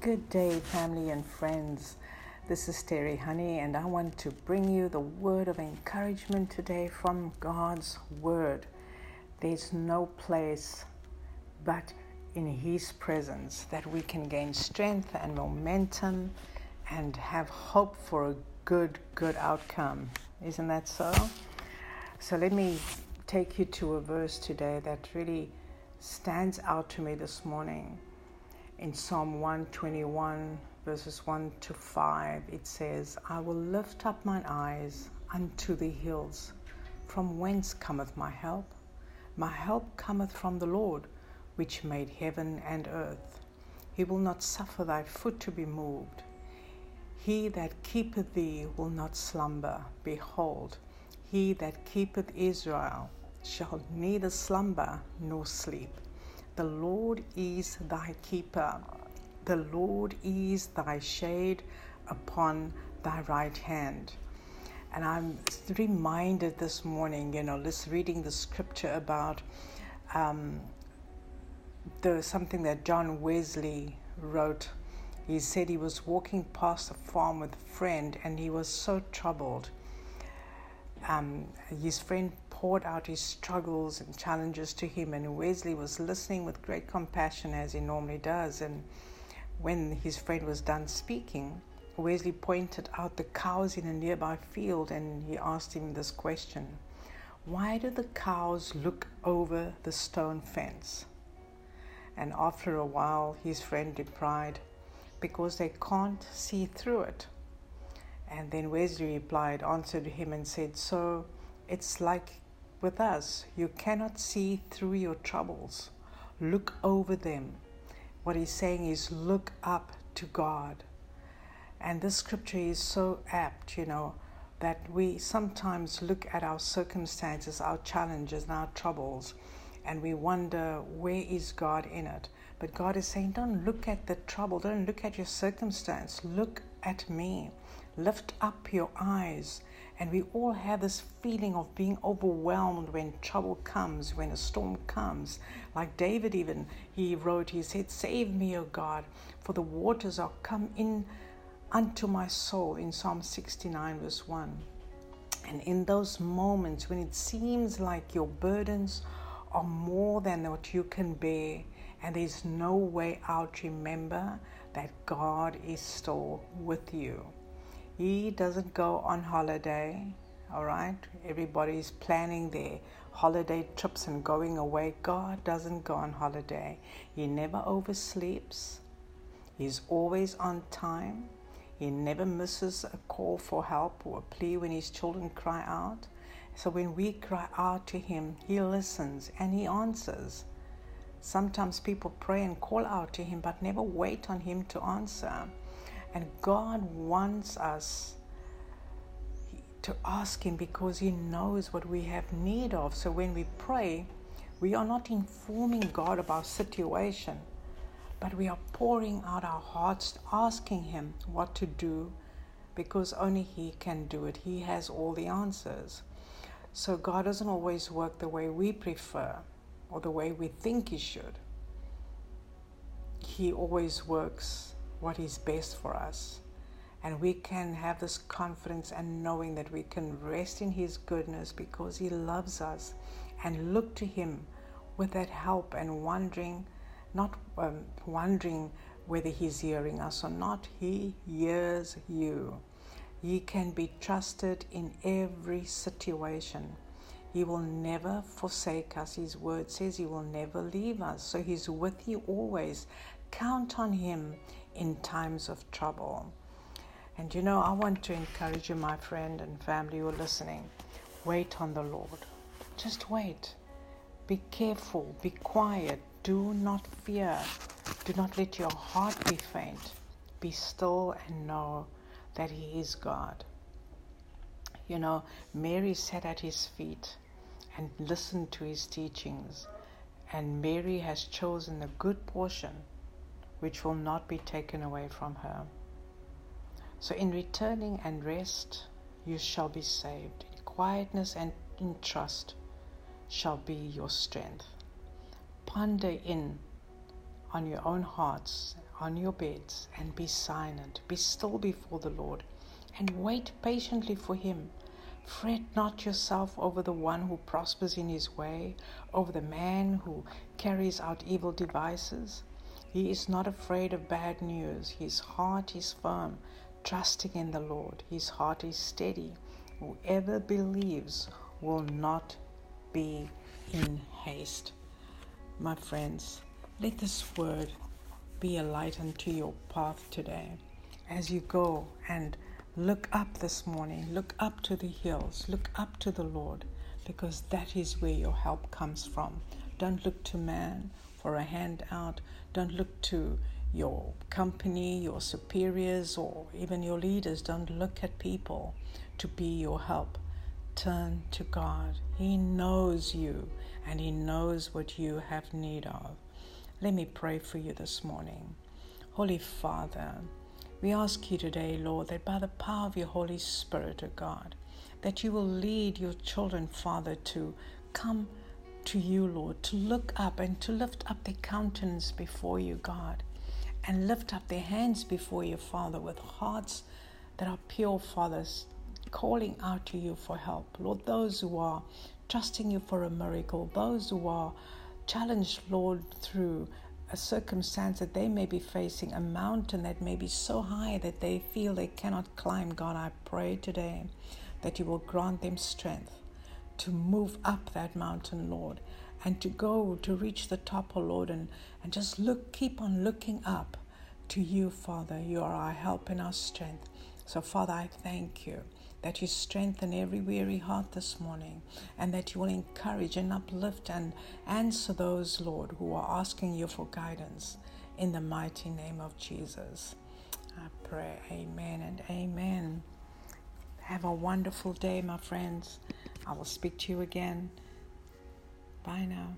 Good day, family and friends. This is Terry Honey, and I want to bring you the word of encouragement today from God's Word. There's no place but in His presence that we can gain strength and momentum and have hope for a good, good outcome. Isn't that so? So, let me take you to a verse today that really stands out to me this morning in Psalm 121, verses 1 to 5, it says, I will lift up mine eyes unto the hills, from whence cometh my help? My help cometh from the Lord, which made heaven and earth. He will not suffer thy foot to be moved. He that keepeth thee will not slumber. Behold, he that keepeth Israel shall neither slumber nor sleep. The Lord is thy keeper. The Lord is thy shade upon thy right hand. And I'm reminded this morning, you know, this reading the scripture about um, the something that John Wesley wrote. He said he was walking past a farm with a friend, and he was so troubled. Um, his friend poured out his struggles and challenges to him, and Wesley was listening with great compassion as he normally does. And when his friend was done speaking, Wesley pointed out the cows in a nearby field and he asked him this question Why do the cows look over the stone fence? And after a while, his friend replied, Because they can't see through it. And then Wesley replied, answered him, and said, So it's like with us. You cannot see through your troubles, look over them. What he's saying is, look up to God. And this scripture is so apt, you know, that we sometimes look at our circumstances, our challenges, and our troubles, and we wonder, where is God in it? But God is saying, don't look at the trouble, don't look at your circumstance, look at me. Lift up your eyes and we all have this feeling of being overwhelmed when trouble comes, when a storm comes. Like David, even, he wrote, he said, Save me, O God, for the waters are come in unto my soul, in Psalm 69, verse 1. And in those moments when it seems like your burdens are more than what you can bear, and there's no way out, remember that God is still with you. He doesn't go on holiday, all right? Everybody's planning their holiday trips and going away. God doesn't go on holiday. He never oversleeps. He's always on time. He never misses a call for help or a plea when his children cry out. So when we cry out to him, he listens and he answers. Sometimes people pray and call out to him but never wait on him to answer. And God wants us to ask Him because He knows what we have need of. So when we pray, we are not informing God of our situation, but we are pouring out our hearts, asking Him what to do because only He can do it. He has all the answers. So God doesn't always work the way we prefer or the way we think He should. He always works what is best for us. And we can have this confidence and knowing that we can rest in His goodness because He loves us and look to Him with that help and wondering, not um, wondering whether He's hearing us or not. He hears you. He can be trusted in every situation. He will never forsake us. His word says He will never leave us. So He's with you always. Count on Him in times of trouble. And you know, I want to encourage you, my friend and family who are listening wait on the Lord. Just wait. Be careful, be quiet, do not fear, do not let your heart be faint. Be still and know that He is God. You know, Mary sat at His feet and listened to His teachings, and Mary has chosen a good portion which will not be taken away from her. So, in returning and rest, you shall be saved. In quietness and in trust shall be your strength. Ponder in on your own hearts, on your beds and be silent. Be still before the Lord and wait patiently for him. Fret not yourself over the one who prospers in his way, over the man who carries out evil devices. He is not afraid of bad news. His heart is firm, trusting in the Lord. His heart is steady. Whoever believes will not be in haste. My friends, let this word be a light unto your path today. As you go and look up this morning, look up to the hills, look up to the Lord, because that is where your help comes from. Don't look to man for a handout. Don't look to your company, your superiors, or even your leaders. Don't look at people to be your help. Turn to God. He knows you and He knows what you have need of. Let me pray for you this morning. Holy Father, we ask you today, Lord, that by the power of your Holy Spirit, O God, that you will lead your children, Father, to come to you, Lord, to look up and to lift up their countenance before you, God, and lift up their hands before you, Father, with hearts that are pure, fathers, calling out to you for help. Lord, those who are trusting you for a miracle, those who are challenged, Lord, through a circumstance that they may be facing, a mountain that may be so high that they feel they cannot climb. God, I pray today that you will grant them strength to move up that mountain, Lord, and to go to reach the top, oh Lord, and, and just look, keep on looking up to you, Father. You are our help and our strength. So, Father, I thank you that you strengthen every weary heart this morning and that you will encourage and uplift and answer those, Lord, who are asking you for guidance in the mighty name of Jesus. I pray, Amen and Amen. Have a wonderful day, my friends. I will speak to you again. Bye now.